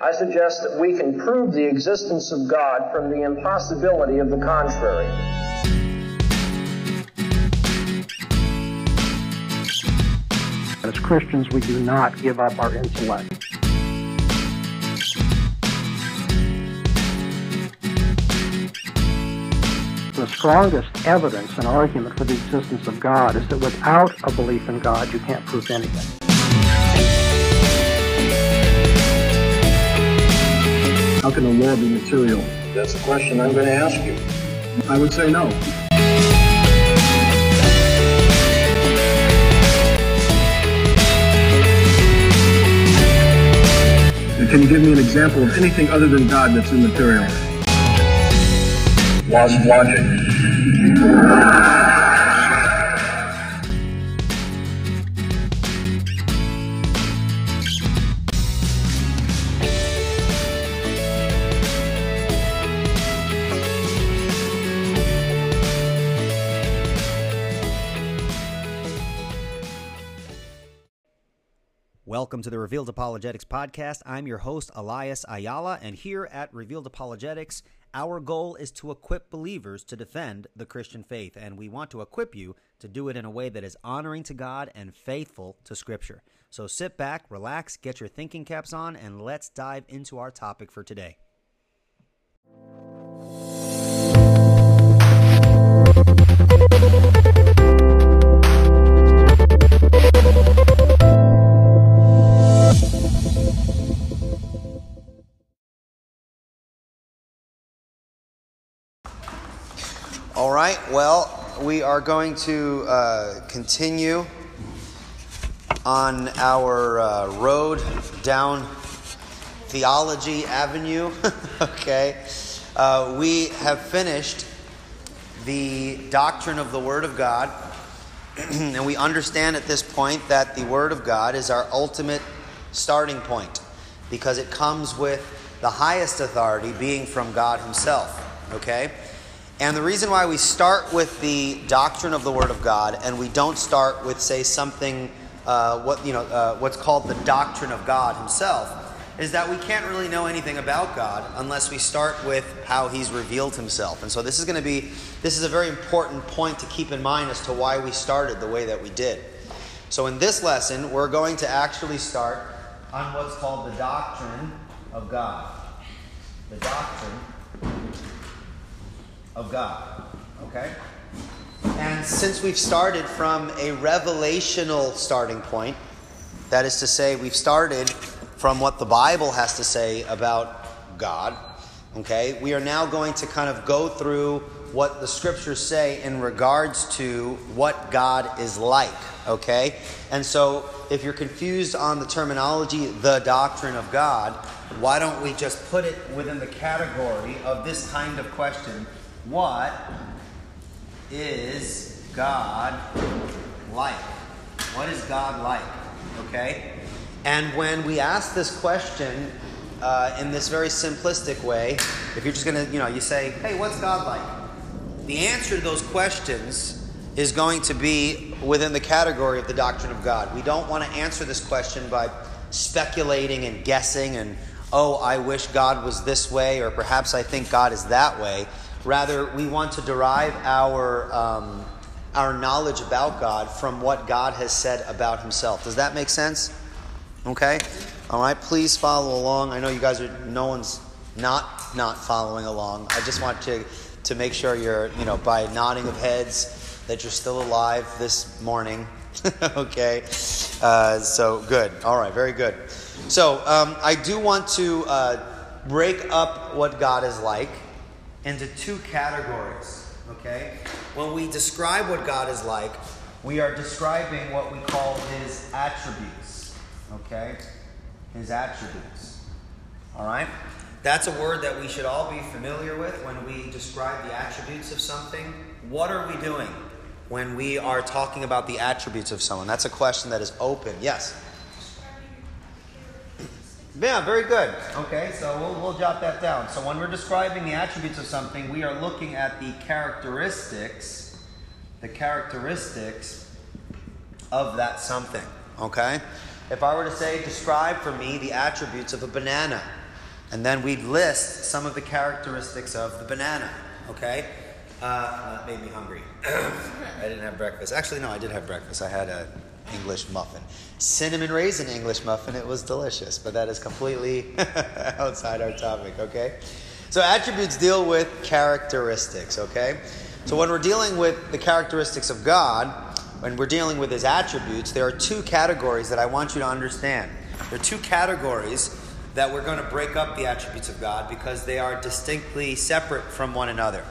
I suggest that we can prove the existence of God from the impossibility of the contrary. As Christians, we do not give up our intellect. The strongest evidence and argument for the existence of God is that without a belief in God, you can't prove anything. How can the law be material? That's the question I'm going to ask you. I would say no. Can you give me an example of anything other than God that's immaterial? Of logic. Welcome to the Revealed Apologetics Podcast. I'm your host, Elias Ayala, and here at Revealed Apologetics, our goal is to equip believers to defend the Christian faith, and we want to equip you to do it in a way that is honoring to God and faithful to Scripture. So sit back, relax, get your thinking caps on, and let's dive into our topic for today. All right, well, we are going to uh, continue on our uh, road down Theology Avenue. okay, uh, we have finished the doctrine of the Word of God, and we understand at this point that the Word of God is our ultimate starting point because it comes with the highest authority being from God Himself. Okay? And the reason why we start with the doctrine of the Word of God and we don't start with, say, something, uh, what you know, uh, what's called the doctrine of God Himself, is that we can't really know anything about God unless we start with how He's revealed Himself. And so this is going to be, this is a very important point to keep in mind as to why we started the way that we did. So in this lesson, we're going to actually start on what's called the doctrine of God. The doctrine of God. Okay? And since we've started from a revelational starting point, that is to say, we've started from what the Bible has to say about God, okay, we are now going to kind of go through what the scriptures say in regards to what God is like, okay? And so if you're confused on the terminology, the doctrine of God, why don't we just put it within the category of this kind of question what is God like? What is God like? Okay? And when we ask this question uh, in this very simplistic way, if you're just going to, you know, you say, hey, what's God like? The answer to those questions is going to be within the category of the doctrine of God. We don't want to answer this question by speculating and guessing and, oh, I wish God was this way, or perhaps I think God is that way. Rather, we want to derive our, um, our knowledge about God from what God has said about Himself. Does that make sense? Okay? All right, please follow along. I know you guys are, no one's not not following along. I just want to, to make sure you're, you know, by nodding of heads, that you're still alive this morning. okay? Uh, so, good. All right, very good. So, um, I do want to uh, break up what God is like into two categories. Okay? When we describe what God is like, we are describing what we call his attributes. Okay? His attributes. All right? That's a word that we should all be familiar with when we describe the attributes of something. What are we doing when we are talking about the attributes of someone? That's a question that is open. Yes? Yeah, very good. Okay, so we'll, we'll jot that down. So when we're describing the attributes of something, we are looking at the characteristics, the characteristics of that something. Okay? If I were to say, describe for me the attributes of a banana, And then we'd list some of the characteristics of the banana, okay? Uh, that made me hungry. I didn't have breakfast. Actually, no, I did have breakfast. I had an English muffin. Cinnamon raisin English muffin. It was delicious, but that is completely outside our topic, okay? So, attributes deal with characteristics, okay? So, when we're dealing with the characteristics of God, when we're dealing with his attributes, there are two categories that I want you to understand. There are two categories that we're going to break up the attributes of God because they are distinctly separate from one another.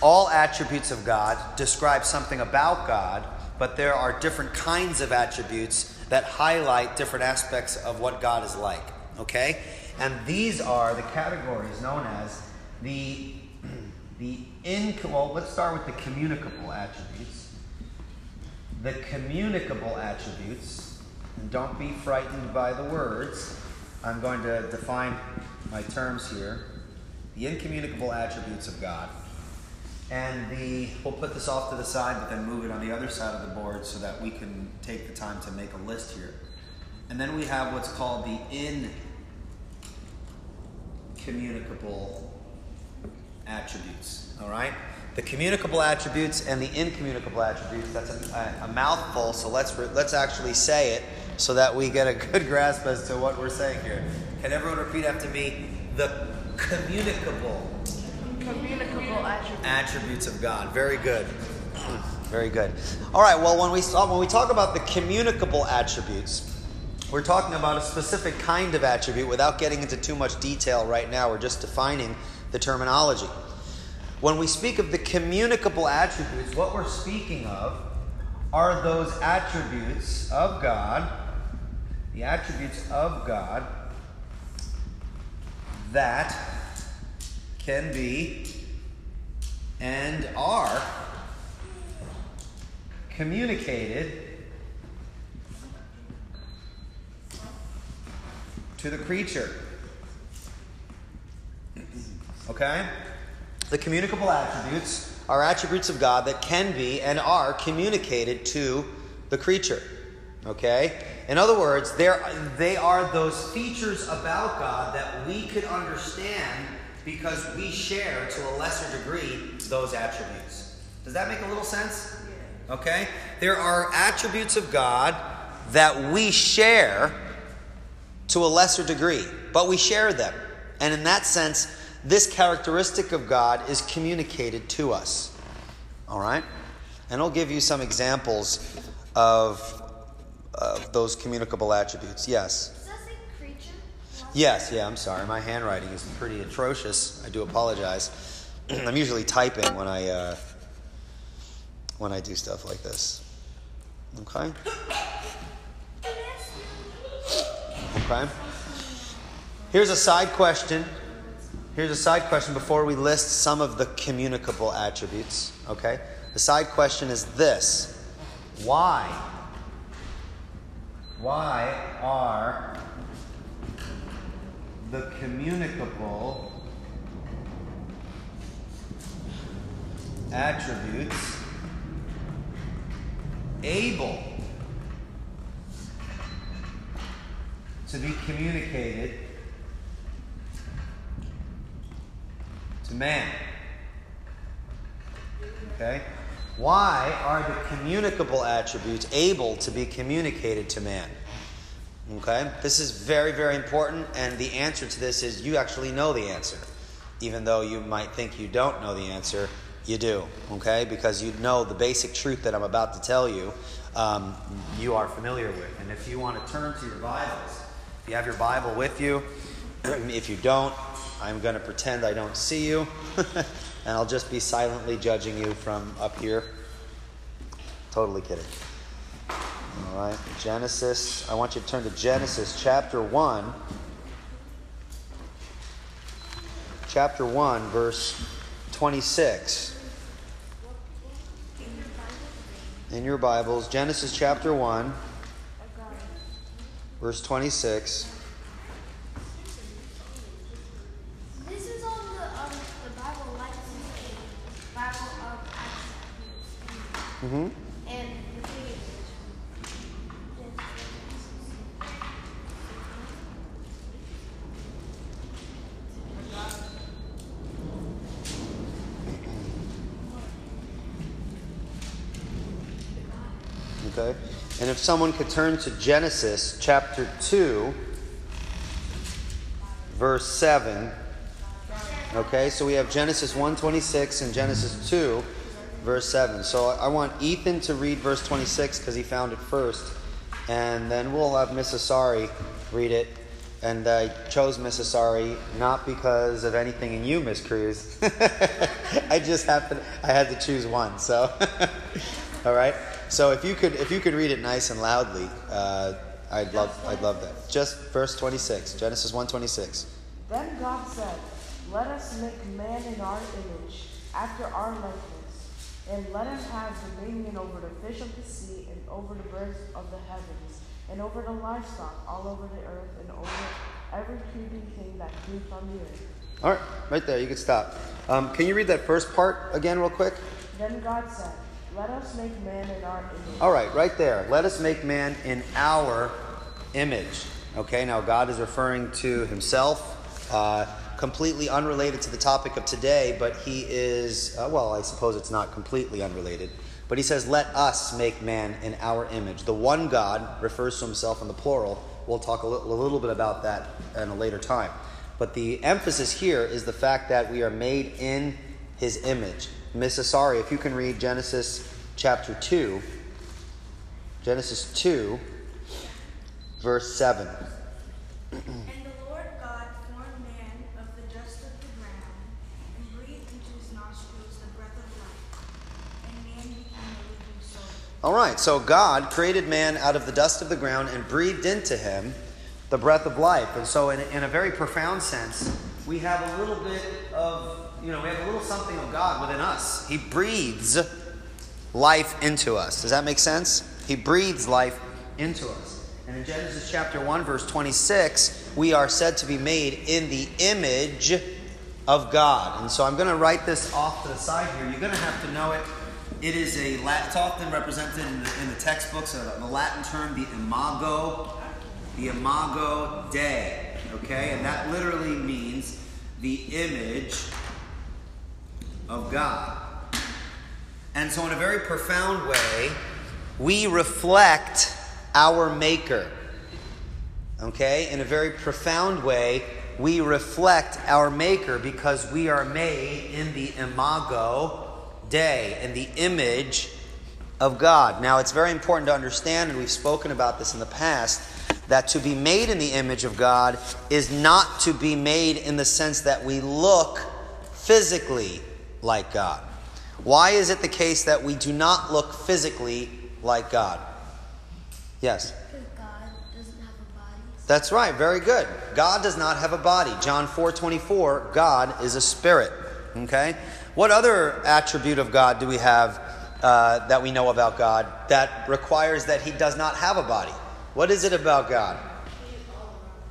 All attributes of God describe something about God, but there are different kinds of attributes that highlight different aspects of what God is like. Okay? And these are the categories known as the the in well, let's start with the communicable attributes. The communicable attributes, and don't be frightened by the words. I'm going to define my terms here. The incommunicable attributes of God. And the we'll put this off to the side, but then move it on the other side of the board so that we can take the time to make a list here. And then we have what's called the incommunicable attributes. All right? The communicable attributes and the incommunicable attributes. That's a, a mouthful, so let's re- let's actually say it so that we get a good grasp as to what we're saying here. Can everyone repeat after me? The communicable communicable attributes. attributes of God. Very good. Very good. All right. Well, when we when we talk about the communicable attributes, we're talking about a specific kind of attribute. Without getting into too much detail right now, we're just defining the terminology. When we speak of the communicable attributes, what we're speaking of are those attributes of God, the attributes of God that can be and are communicated to the creature. Okay? The communicable attributes are attributes of God that can be and are communicated to the creature. Okay? In other words, they are those features about God that we could understand because we share to a lesser degree those attributes. Does that make a little sense? Okay? There are attributes of God that we share to a lesser degree, but we share them. And in that sense, this characteristic of God is communicated to us. All right? And I'll give you some examples of, of those communicable attributes. Yes? Yes, yeah, I'm sorry. My handwriting is pretty atrocious. I do apologize. I'm usually typing when I uh, when I do stuff like this. Okay. Okay. Here's a side question. Here's a side question before we list some of the communicable attributes. Okay. The side question is this: Why? Why are the communicable attributes able to be communicated to man. Okay? Why are the communicable attributes able to be communicated to man? Okay? This is very, very important, and the answer to this is you actually know the answer. Even though you might think you don't know the answer, you do. Okay? Because you know the basic truth that I'm about to tell you, um, you are familiar with. And if you want to turn to your Bibles, if you have your Bible with you, if you don't, I'm going to pretend I don't see you, and I'll just be silently judging you from up here. Totally kidding. All right, Genesis. I want you to turn to Genesis chapter 1. Chapter 1, verse 26. In your Bibles, Genesis chapter 1, verse 26. This is on the, um, the Bible licensing, Bible of Acts. Mm-hmm. And the thing is, Okay? And if someone could turn to Genesis chapter 2, verse 7. Okay, so we have Genesis 126 and Genesis 2, verse 7. So I want Ethan to read verse 26 because he found it first. And then we'll have Miss Asari read it. And I chose Miss Asari not because of anything in you, Miss Cruz. I just happened, I had to choose one. So, all right. So if you could, if you could read it nice and loudly, uh, I'd love, I'd love that. Just verse 26, Genesis 1:26. Then God said, Let us make man in our image, after our likeness, and let him have dominion over the fish of the sea, and over the birds of the heavens, and over the livestock all over the earth, and over every creeping thing that creeps on the earth. All right, right there. You can stop. Um, can you read that first part again, real quick? Then God said, Let us make man in our image. All right, right there. Let us make man in our image. Okay, now God is referring to himself, uh, completely unrelated to the topic of today, but he is, uh, well, I suppose it's not completely unrelated. But he says, Let us make man in our image. The one God refers to himself in the plural. We'll talk a little, a little bit about that in a later time. But the emphasis here is the fact that we are made in his image. Miss Asari, if you can read Genesis chapter 2, Genesis 2, verse 7. And the Lord God formed man of the dust of the ground, and breathed into his nostrils the breath of life, and man became a living soul. All right, so God created man out of the dust of the ground and breathed into him the breath of life. And so, in, in a very profound sense, we have a little bit of, you know, we have a little something of God within us. He breathes life into us. Does that make sense? He breathes life into us. And in Genesis chapter 1, verse 26, we are said to be made in the image of God. And so I'm going to write this off to the side here. You're going to have to know it. It is a, it's often represented in the, in the textbooks, uh, the Latin term, the imago, the imago Dei. Okay? And that literally means the image of God. And so, in a very profound way, we reflect our Maker. Okay? In a very profound way, we reflect our Maker because we are made in the imago Dei, in the image of God. Now, it's very important to understand, and we've spoken about this in the past, that to be made in the image of God is not to be made in the sense that we look physically like God. Why is it the case that we do not look physically like God? Yes. God doesn't have a body. That's right. Very good. God does not have a body. John 4:24, God is a spirit. Okay? What other attribute of God do we have uh, that we know about God that requires that he does not have a body? What is it about God?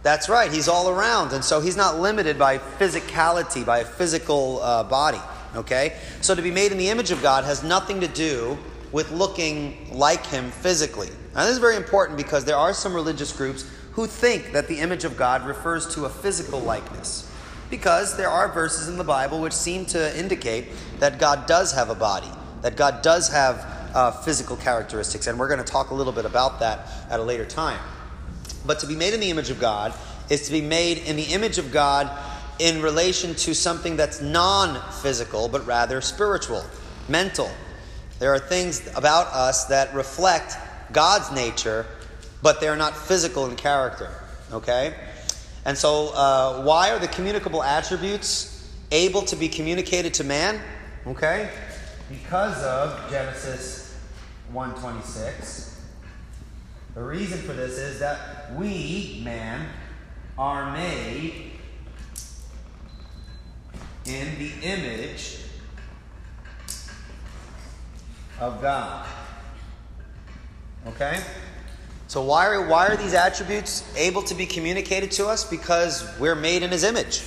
That's right. He's all around. And so he's not limited by physicality, by a physical uh, body. Okay? So to be made in the image of God has nothing to do with looking like him physically. Now, this is very important because there are some religious groups who think that the image of God refers to a physical likeness. Because there are verses in the Bible which seem to indicate that God does have a body, that God does have uh, physical characteristics, and we're going to talk a little bit about that at a later time. But to be made in the image of God is to be made in the image of God in relation to something that's non physical, but rather spiritual, mental. There are things about us that reflect God's nature, but they're not physical in character. Okay? And so, uh, why are the communicable attributes able to be communicated to man? Okay? Because of Genesis 126. The reason for this is that we, man, are made in the image of God. Okay? So why are, why are these attributes able to be communicated to us? Because we're made in his image.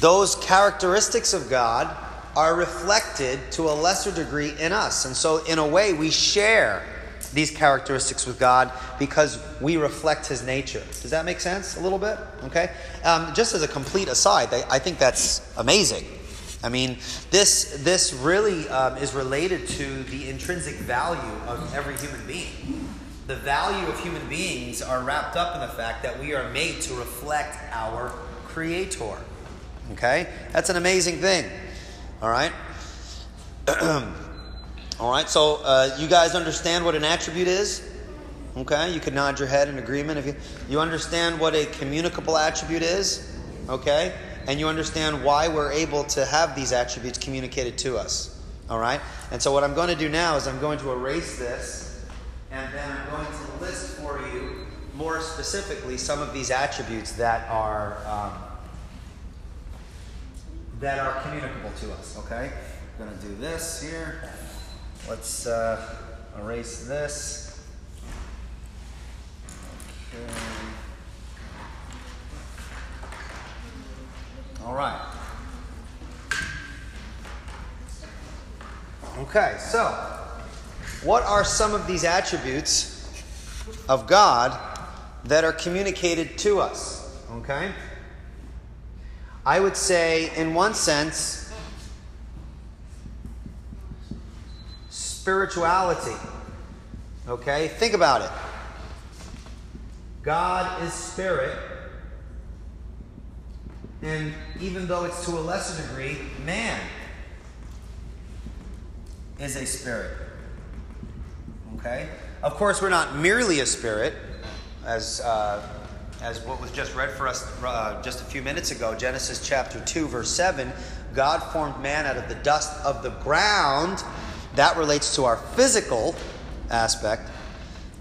Those characteristics of God are reflected to a lesser degree in us. And so in a way we share these characteristics with God because we reflect His nature. Does that make sense a little bit? Okay? Um, just as a complete aside, I, I think that's amazing. I mean, this, this really um, is related to the intrinsic value of every human being. The value of human beings are wrapped up in the fact that we are made to reflect our Creator. Okay? That's an amazing thing. All right? All right, so uh, you guys understand what an attribute is? Okay, you could nod your head in agreement if you you understand what a communicable attribute is. Okay, and you understand why we're able to have these attributes communicated to us. All right, and so what I'm going to do now is I'm going to erase this, and then I'm going to list for you more specifically some of these attributes that are um, that are communicable to us. Okay, I'm going to do this here. Let's uh, erase this. Okay. All right. Okay, so what are some of these attributes of God that are communicated to us? Okay? I would say, in one sense, spirituality. Okay? Think about it. God is spirit, and even though it's to a lesser degree, man is a spirit. Okay? Of course, we're not merely a spirit, as, uh, as what was just read for us uh, just a few minutes ago, Genesis chapter 2, verse 7. God formed man out of the dust of the ground. That relates to our physical aspect.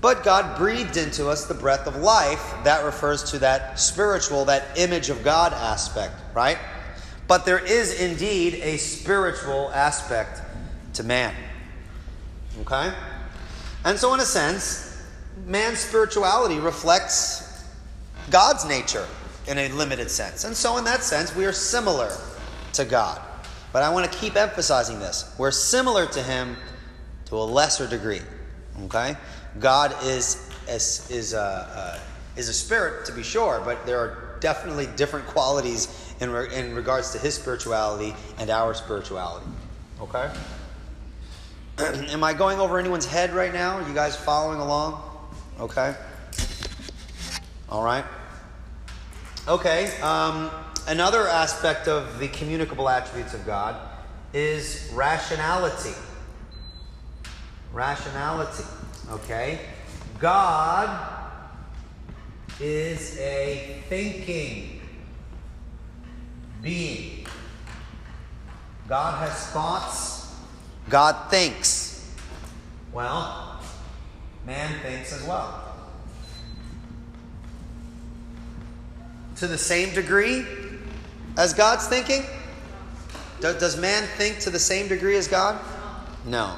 But God breathed into us the breath of life. That refers to that spiritual, that image of God aspect, right? But there is indeed a spiritual aspect to man. Okay? And so, in a sense, man's spirituality reflects God's nature in a limited sense. And so, in that sense, we are similar to God. But I want to keep emphasizing this. We're similar to Him to a lesser degree. Okay? God is, is, is, a, uh, is a spirit, to be sure, but there are definitely different qualities in, re- in regards to his spirituality and our spirituality. Okay? Am I going over anyone's head right now? Are you guys following along? Okay? All right. Okay. Um, another aspect of the communicable attributes of God is rationality. Rationality. Okay? God is a thinking being. God has thoughts. God thinks. Well, man thinks as well. To the same degree as God's thinking? Does man think to the same degree as God? No.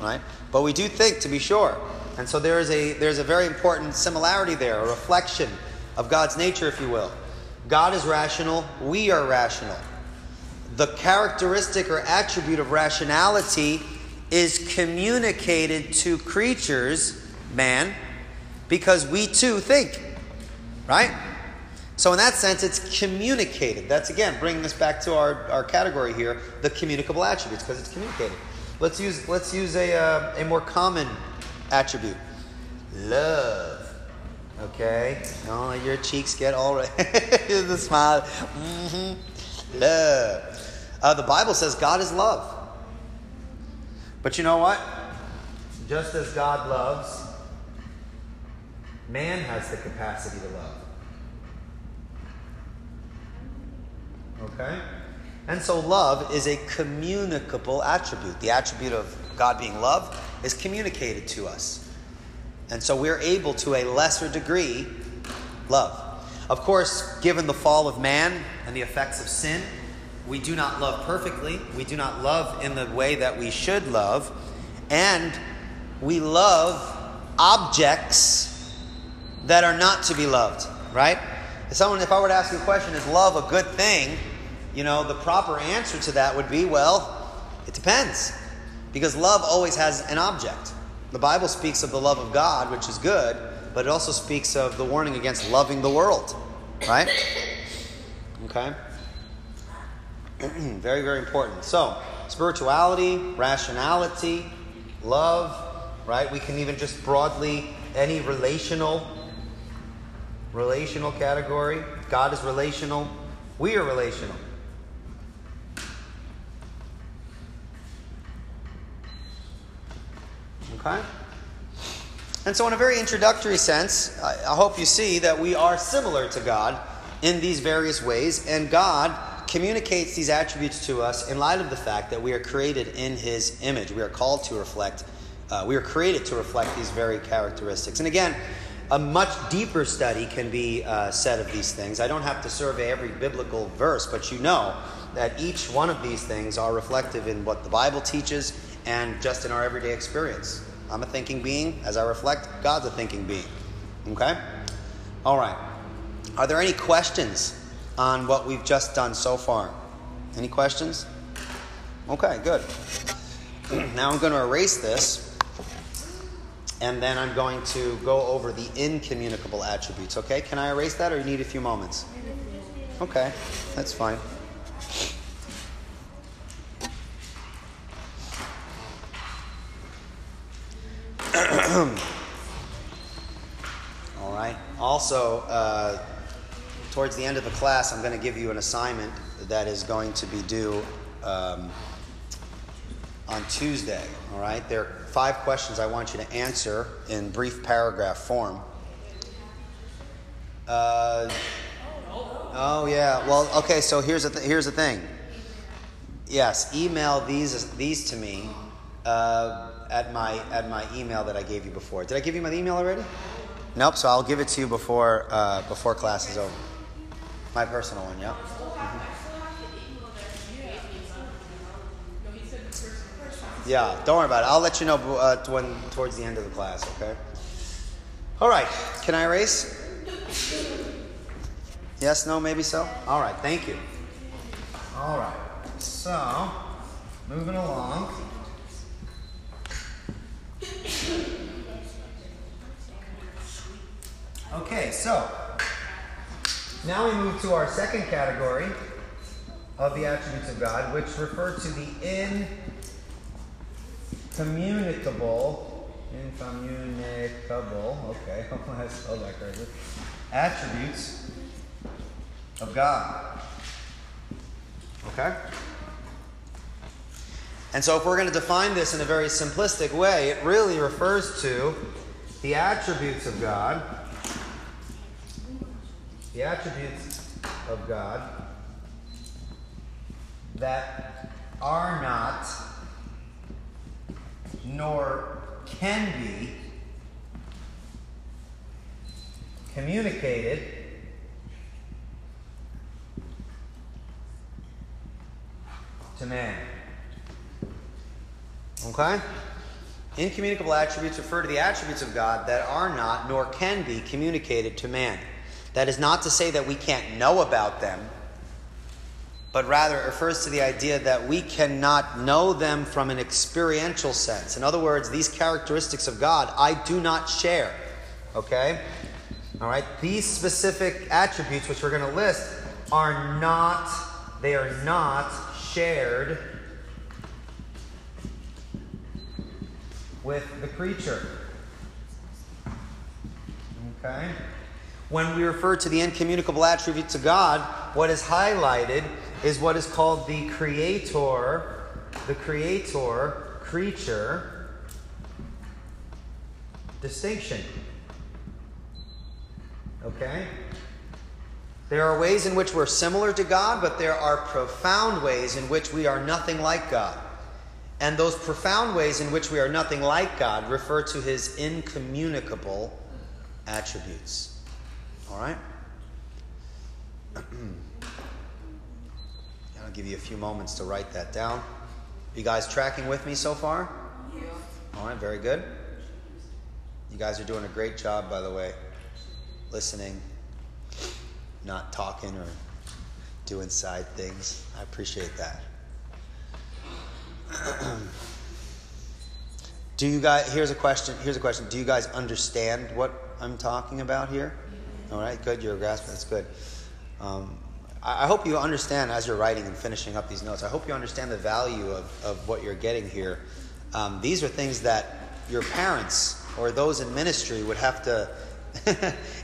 Right? But we do think, to be sure. And so there is a, there's a very important similarity there, a reflection of God's nature, if you will. God is rational, we are rational. The characteristic or attribute of rationality is communicated to creatures, man, because we too think. Right? So, in that sense, it's communicated. That's again bringing us back to our, our category here the communicable attributes, because it's communicated. Let's use, let's use a, uh, a more common attribute love. Okay? Oh, your cheeks get all red. the smile. Mm-hmm. Love. Uh, the Bible says God is love. But you know what? Just as God loves, man has the capacity to love. Okay? And so love is a communicable attribute. The attribute of God being love is communicated to us. And so we're able to a lesser degree love. Of course, given the fall of man and the effects of sin, we do not love perfectly. We do not love in the way that we should love. And we love objects that are not to be loved, right? If someone, if I were to ask you a question, is love a good thing? You know, the proper answer to that would be, well, it depends. Because love always has an object. The Bible speaks of the love of God, which is good, but it also speaks of the warning against loving the world. Right? Okay? very, very important. So, spirituality, rationality, love, right? We can even just broadly any relational relational category. God is relational. We are relational. Okay? And so, in a very introductory sense, I, hope you see that we are similar to God in these various ways, and God communicates these attributes to us in light of the fact that we are created in His image. We are called to reflect, uh, we are created to reflect these very characteristics. And again, a much deeper study can be uh, said of these things. I don't have to survey every biblical verse, but you know that each one of these things are reflective in what the Bible teaches and just in our everyday experience. I'm a thinking being. As I reflect, God's a thinking being. Okay? All right. Are there any questions on what we've just done so far? Any questions? Okay, good. now I'm going to erase this and then I'm going to go over the incommunicable attributes. Okay, can I erase that or you need a few moments? Okay, that's fine. All right. Also, uh, towards the end of the class, I'm going to give you an assignment that is going to be due um, on Tuesday. All right. There are five questions I want you to answer in brief paragraph form. Uh, oh yeah. Well, okay. So here's the th- here's the thing. Yes, email these these to me uh, at my at my email that I gave you before. Did I give you my email already? Nope. So I'll give it to you before uh, before class is over. My personal one. Yeah. Yeah, don't worry about it. I'll let you know uh, when towards the end of the class. Okay. All right. Can I erase? Yes. No. Maybe so. All right. Thank you. All right. So, moving along. Okay. So now we move to our second category of the attributes of God, which refer to the in communicable, incommunicable, okay, I spelled that correctly, attributes of God. Okay? And so, if we're going to define this in a very simplistic way, it really refers to the attributes of God, the attributes of God that are not nor can be communicated to man. Okay? Incommunicable attributes refer to the attributes of God that are not nor can be communicated to man. That is not to say that we can't know about them but rather it refers to the idea that we cannot know them from an experiential sense. In other words, these characteristics of God I do not share. Okay? All right? These specific attributes which we're going to list are not they are not shared with the creature. Okay? When we refer to the incommunicable attributes of God, what is highlighted is what is called the creator, the creator creature distinction. Okay? There are ways in which we're similar to God, but there are profound ways in which we are nothing like God. And those profound ways in which we are nothing like God refer to his incommunicable attributes. All right? I'll give you a few moments to write that down. You guys tracking with me so far? Yeah. All right, very good. You guys are doing a great job, by the way. Listening, not talking or doing side things. I appreciate that. Do you guys? Here's a question. Here's a question. Do you guys understand what I'm talking about here? All right, good. You're grasping. That's good. Um, I hope you understand as you're writing and finishing up these notes. I hope you understand the value of, of what you're getting here. Um, these are things that your parents or those in ministry would have to,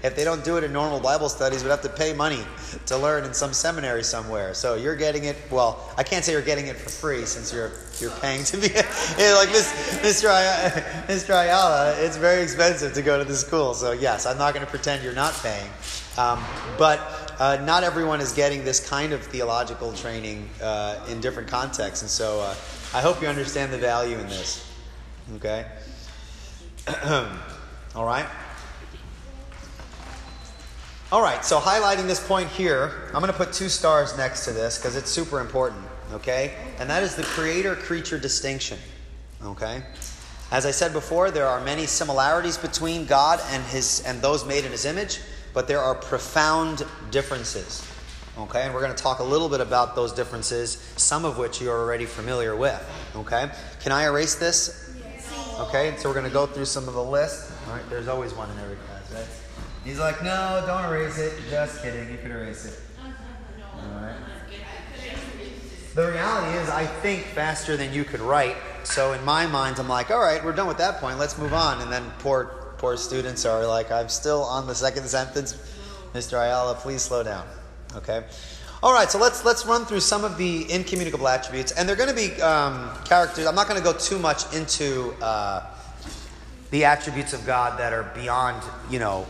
if they don't do it in normal Bible studies, we'd have to pay money to learn in some seminary somewhere. So you're getting it. Well, I can't say you're getting it for free since you're you're paying to be like this, Mr. Mr. Ayala. It's very expensive to go to the school. So yes, I'm not going to pretend you're not paying. Um, but uh, not everyone is getting this kind of theological training uh, in different contexts, and so uh, I hope you understand the value in this. Okay. All right. All right, so highlighting this point here, I'm going to put two stars next to this because it's super important, okay? And that is the creator creature distinction, okay? As I said before, there are many similarities between God and his and those made in his image, but there are profound differences. Okay? And we're going to talk a little bit about those differences, some of which you're already familiar with. Okay? Can I erase this? Okay, so we're going to go through some of the list. All right, there's always one in every class, right? He's like, no, don't erase it. Just kidding, you could erase it. All right. The reality is, I think faster than you could write. So in my mind, I'm like, all right, we're done with that point. Let's move on. And then poor, poor students are like, I'm still on the second sentence. Mr. Ayala, please slow down. Okay. All right, so let's let's run through some of the incommunicable attributes, and they're going to be um, characters. I'm not going to go too much into uh, the attributes of God that are beyond, you know,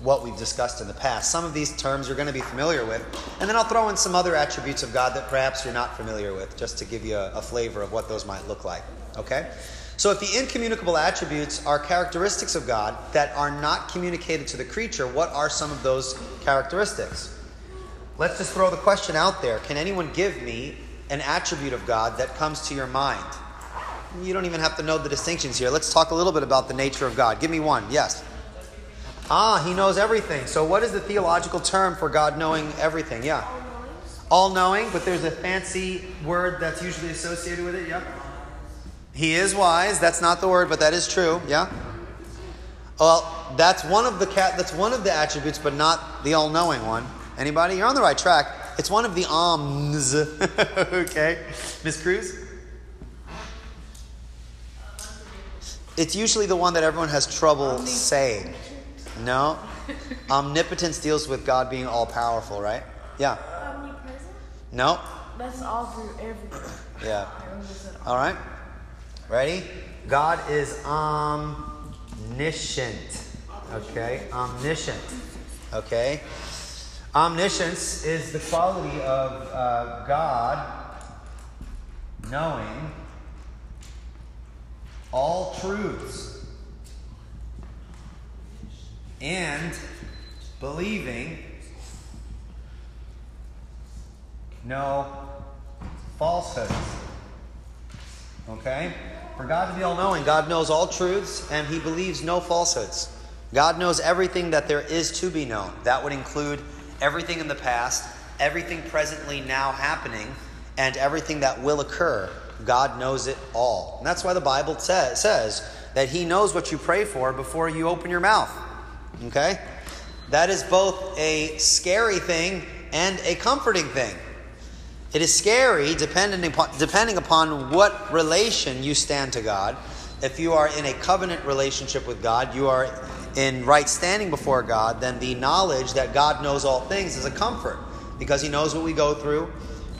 what we've discussed in the past. Some of these terms you're going to be familiar with, and then I'll throw in some other attributes of God that perhaps you're not familiar with, just to give you a, a flavor of what those might look like. Okay? So, if the incommunicable attributes are characteristics of God that are not communicated to the creature, what are some of those characteristics? Let's just throw the question out there. Can anyone give me an attribute of God that comes to your mind? You don't even have to know the distinctions here. Let's talk a little bit about the nature of God. Give me one. Yes. Ah, he knows everything. So, what is the theological term for God knowing everything? Yeah. All knowing, but there's a fancy word that's usually associated with it. Yeah. He is wise. That's not the word, but that is true. Yeah. Well, that's one of the cat. That's one of the attributes, but not the all-knowing one. Anybody? You're on the right track. It's one of the omns. okay, Miss Cruz. It's usually the one that everyone has trouble saying. No, omnipotence deals with God being all-powerful, right? Yeah. Omnipresent? No. That's all through everything. Yeah. All right. Ready? God is omniscient. Okay? Omniscient. Okay? Omniscience is the quality of uh, God knowing all truths and believing no falsehoods. Okay? For God to be all knowing, God knows all truths and He believes no falsehoods. God knows everything that there is to be known. That would include everything in the past, everything presently now happening, and everything that will occur. God knows it all. And that's why the Bible sa- says that He knows what you pray for before you open your mouth. Okay? That is both a scary thing and a comforting thing. It is scary depending upon, depending upon what relation you stand to God. If you are in a covenant relationship with God, you are in right standing before God, then the knowledge that God knows all things is a comfort because He knows what we go through.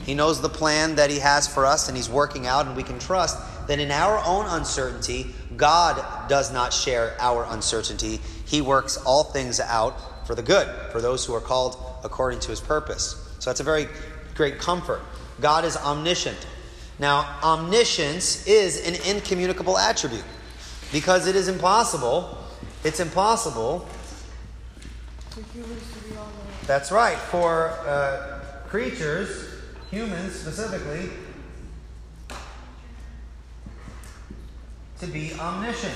He knows the plan that He has for us and He's working out, and we can trust that in our own uncertainty, God does not share our uncertainty. He works all things out for the good, for those who are called according to His purpose. So that's a very great comfort. God is omniscient. Now, omniscience is an incommunicable attribute because it is impossible. It's impossible. That's right. For uh, creatures, humans specifically, to be omniscient.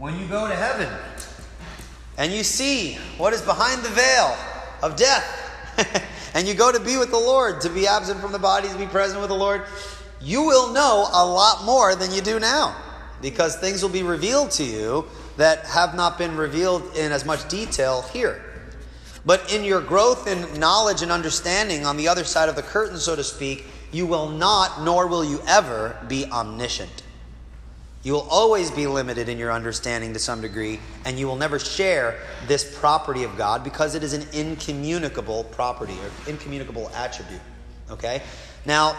When you go to heaven and you see what is behind the veil of death, and you go to be with the Lord, to be absent from the body, to be present with the Lord, you will know a lot more than you do now because things will be revealed to you that have not been revealed in as much detail here. But in your growth in knowledge and understanding on the other side of the curtain, so to speak, you will not, nor will you ever, be omniscient. You will always be limited in your understanding to some degree, and you will never share this property of God because it is an incommunicable property or incommunicable attribute. Okay? Now,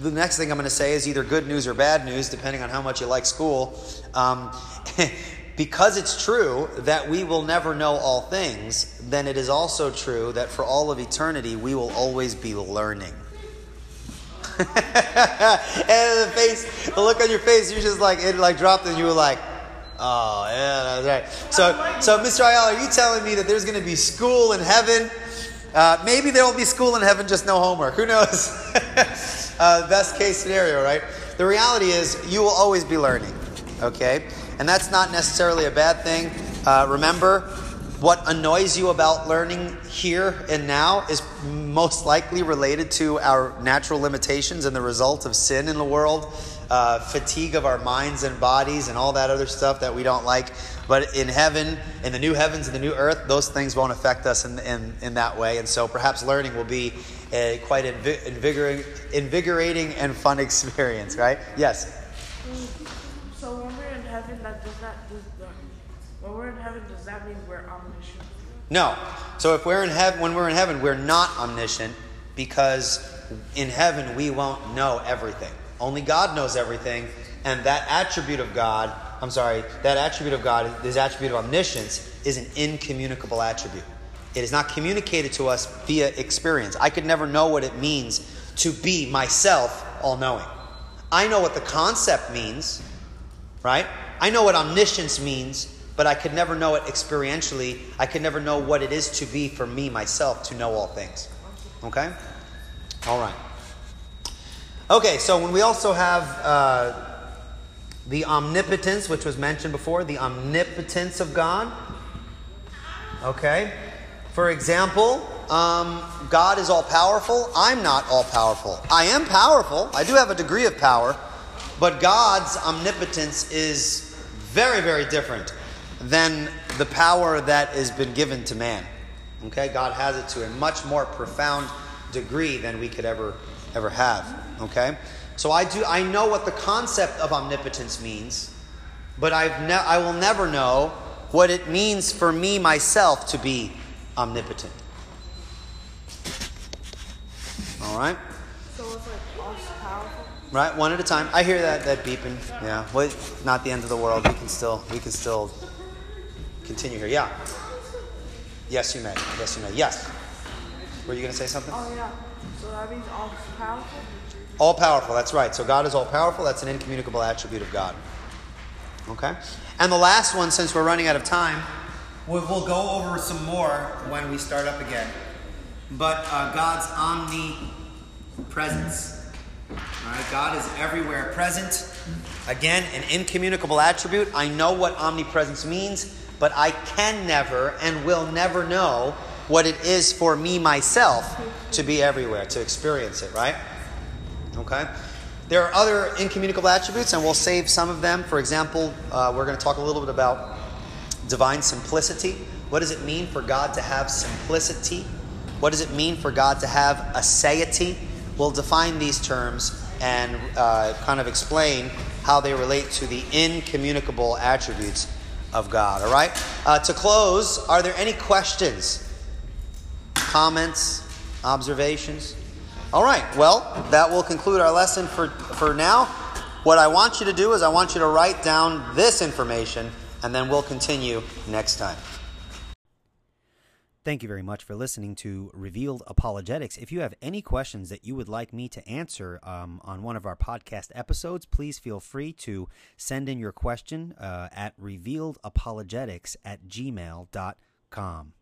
the next thing I'm going to say is either good news or bad news, depending on how much you like school. Um, because it's true that we will never know all things, then it is also true that for all of eternity we will always be learning. and the face, the look on your face, you just like it like dropped, and you were like, "Oh yeah, that's right." So, so Mr. Ayala, are you telling me that there's going to be school in heaven? Uh, maybe there will be school in heaven, just no homework. Who knows? uh, best case scenario, right? The reality is, you will always be learning. Okay, and that's not necessarily a bad thing. Uh, remember, what annoys you about learning here and now is most likely related to our natural limitations and the result of sin in the world, uh, fatigue of our minds and bodies, and all that other stuff that we don't like. But in heaven, in the new heavens and the new earth, those things won't affect us in, in, in that way. And so perhaps learning will be a quite invigorating, invigorating and fun experience, right? Yes? So when we're in heaven, that does not. Does, when we're in heaven, does that mean we're? No. So if we're in heaven, when we're in heaven, we're not omniscient because in heaven we won't know everything. Only God knows everything, and that attribute of God, I'm sorry, that attribute of God, this attribute of omniscience, is an incommunicable attribute. It is not communicated to us via experience. I could never know what it means to be myself all knowing. I know what the concept means, right? I know what omniscience means, but I could never know it experientially. I could never know what it is to be for me, myself, to know all things. Okay? All right. Okay, so when we also have uh, the omnipotence, which was mentioned before, the omnipotence of God. Okay? For example, um, God is all powerful. I'm not all powerful. I am powerful. I do have a degree of power, but God's omnipotence is very, very different than the power that has been given to man. Okay, God has it to a much more profound degree than we could ever ever have. Okay, so I do I know what the concept of omnipotence means, but I've ne- I will never know what it means for me myself to be omnipotent. All right. So it's like all powerful. Right, one at a time. I hear that that beeping. Yeah, well, not the end of the world. We can still we can still continue here. Yeah. Yes, you may. Yes, you may. Yes. Were you going to say something? Oh yeah. So that means all powerful. All powerful. That's right. So God is all powerful. That's an incommunicable attribute of God. Okay. And the last one, since we're running out of time, we'll, go over some more when we start up again. But uh, God's omnipresence. All right. God is everywhere present. Again, an incommunicable attribute. I know what omnipresence means but I can never and will never know what it is for me myself to be everywhere, to experience it, right? Okay? There are other incommunicable attributes, and we'll save some of them. For example, uh, we're going to talk a little bit about divine simplicity. What does it mean for God to have simplicity? What does it mean for God to have aseity? We'll define these terms and uh, kind of explain how they relate to the incommunicable attributes of God. All right? Uh, to close, are there any questions, comments, observations? All right, well, that will conclude our lesson for, for now. What I want you to do is I want you to write down this information, and then we'll continue next time. Thank you very much for listening to Revealed Apologetics. If you have any questions that you would like me to answer um, on one of our podcast episodes, please feel free to send in your question uh, at revealedapologetics at gmail.com.